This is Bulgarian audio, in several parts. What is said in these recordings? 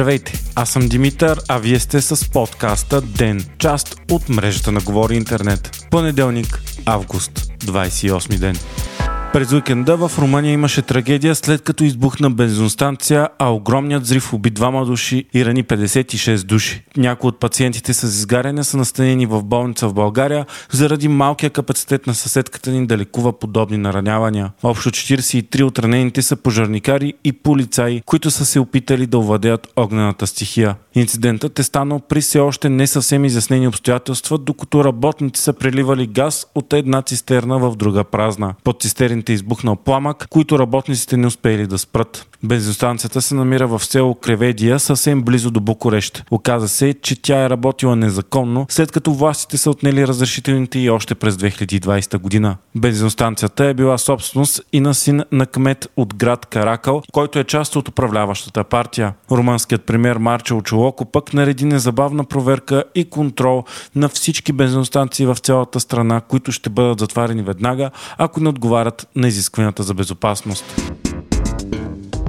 Здравейте, аз съм Димитър, а вие сте с подкаста ДЕН, част от мрежата на Говори Интернет. Понеделник, август, 28 ден. През уикенда в Румъния имаше трагедия след като избухна бензиностанция, а огромният взрив уби двама души и рани 56 души. Някои от пациентите с изгаряне са настанени в болница в България заради малкия капацитет на съседката ни да лекува подобни наранявания. Общо 43 от ранените са пожарникари и полицаи, които са се опитали да овладеят огнената стихия. Инцидентът е станал при все още не съвсем изяснени обстоятелства, докато работници са преливали газ от една цистерна в друга празна. Под цистерните е избухнал пламък, които работниците не успели да спрат. Бензиностанцията се намира в село Креведия, съвсем близо до Букурещ. Оказа се, че тя е работила незаконно, след като властите са отнели разрешителните и още през 2020 година. Бензиностанцията е била собственост и на син на кмет от град Каракал, който е част от управляващата партия. Румънският премьер Марчел Чолоко пък нареди незабавна проверка и контрол на всички бензиностанции в цялата страна, които ще бъдат затварени веднага, ако не отговарят на изискванията за безопасност.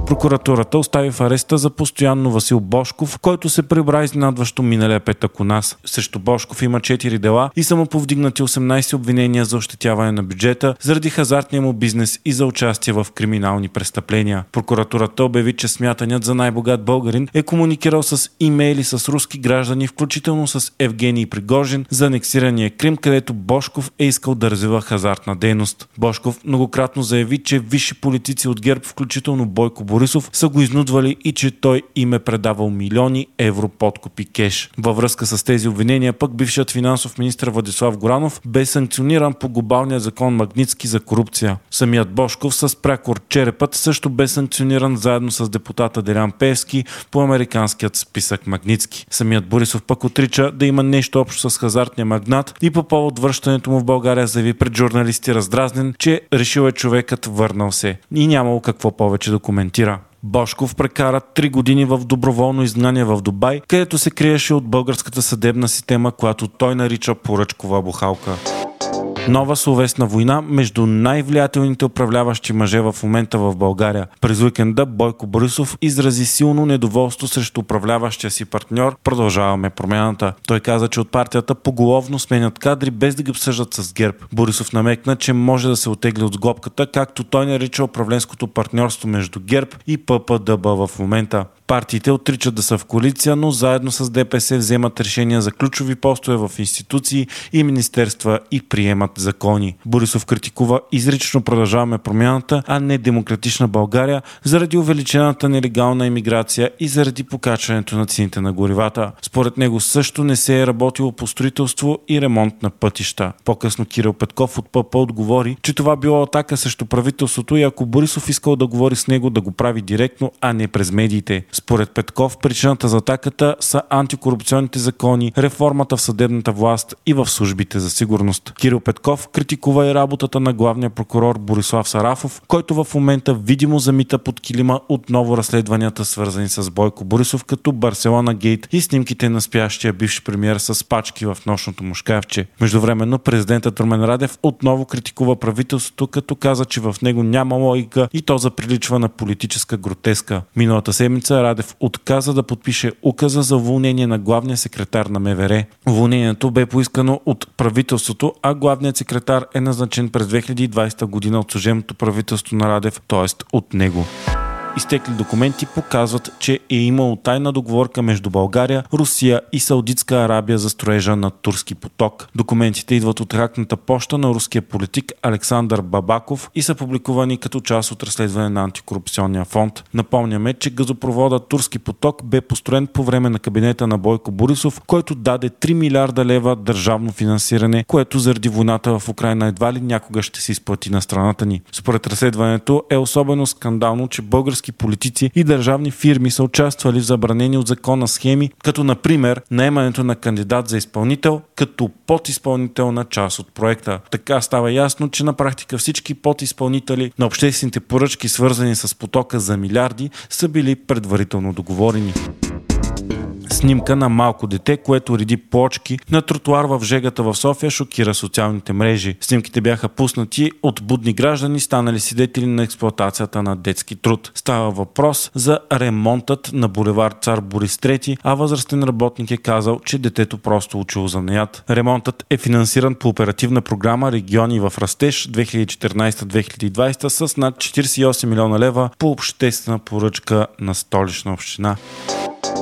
Прокуратурата остави в ареста за постоянно Васил Бошков, който се прибра изненадващо миналия петък у нас. Срещу Бошков има 4 дела и са му повдигнати 18 обвинения за ощетяване на бюджета заради хазартния му бизнес и за участие в криминални престъпления. Прокуратурата обяви, че смятаният за най-богат българин е комуникирал с имейли с руски граждани, включително с Евгений Пригожин за анексирания Крим, където Бошков е искал да развива хазартна дейност. Бошков многократно заяви, че висши политици от ГЕРБ, включително Бойко Борисов, Борисов са го изнудвали и че той им е предавал милиони евро подкупи кеш. Във връзка с тези обвинения пък бившият финансов министр Владислав Горанов бе санкциониран по глобалния закон Магницки за корупция. Самият Бошков с прякор черепът също бе санкциониран заедно с депутата Делян Певски по американският списък Магницки. Самият Борисов пък отрича да има нещо общо с хазартния магнат и по повод връщането му в България заяви пред журналисти раздразнен, че решил е човекът върнал се и нямало какво повече да коментира. Бошков прекара три години в доброволно изгнание в Дубай, където се криеше от българската съдебна система, която той нарича поръчкова бухалка. Нова словесна война между най-влиятелните управляващи мъже в момента в България. През уикенда Бойко Борисов изрази силно недоволство срещу управляващия си партньор. Продължаваме промяната. Той каза, че от партията поголовно сменят кадри без да ги обсъждат с ГЕРБ. Борисов намекна, че може да се отегли от сглобката, както той нарича управленското партньорство между ГЕРБ и ППДБ в момента. Партиите отричат да са в коалиция, но заедно с ДПС вземат решения за ключови постове в институции и министерства и приемат закони. Борисов критикува изрично продължаваме промяната, а не демократична България, заради увеличената нелегална иммиграция и заради покачването на цените на горивата. Според него също не се е работило по строителство и ремонт на пътища. По-късно Кирил Петков от ПП отговори, че това било атака срещу правителството и ако Борисов искал да говори с него, да го прави директно, а не през медиите. Според Петков, причината за атаката са антикорупционните закони, реформата в съдебната власт и в службите за сигурност. Кирил Петков критикува и работата на главния прокурор Борислав Сарафов, който в момента видимо замита под килима отново разследванията, свързани с Бойко Борисов, като Барселона Гейт и снимките на спящия бивш премьер с пачки в нощното му шкафче. Междувременно президентът Румен Радев отново критикува правителството, като каза, че в него няма логика и то заприличва на политическа гротеска. Миналата седмица Радев отказа да подпише указа за уволнение на главния секретар на МВР. Уволнението бе поискано от правителството, а главният секретар е назначен през 2020 година от служебното правителство на Радев, т.е. от него. Изтекли документи показват, че е имало тайна договорка между България, Русия и Саудитска Арабия за строежа на Турски поток. Документите идват от ракната поща на руския политик Александър Бабаков и са публикувани като част от разследване на антикорупционния фонд. Напомняме, че газопровода Турски поток бе построен по време на кабинета на Бойко Борисов, който даде 3 милиарда лева държавно финансиране, което заради войната в Украина едва ли някога ще се изплати на страната ни. Според разследването е особено скандално, че български български политици и държавни фирми са участвали в забранени от закона схеми, като например наемането на кандидат за изпълнител като подизпълнител на част от проекта. Така става ясно, че на практика всички подизпълнители на обществените поръчки, свързани с потока за милиарди, са били предварително договорени. Снимка на малко дете, което реди плочки на тротуар в Жегата в София шокира социалните мрежи. Снимките бяха пуснати от будни граждани, станали свидетели на експлоатацията на детски труд. Става въпрос за ремонтът на булевар Цар Борис III, а възрастен работник е казал, че детето просто учило занаят. Ремонтът е финансиран по оперативна програма Региони в растеж 2014-2020 с над 48 милиона лева по обществена поръчка на столична община.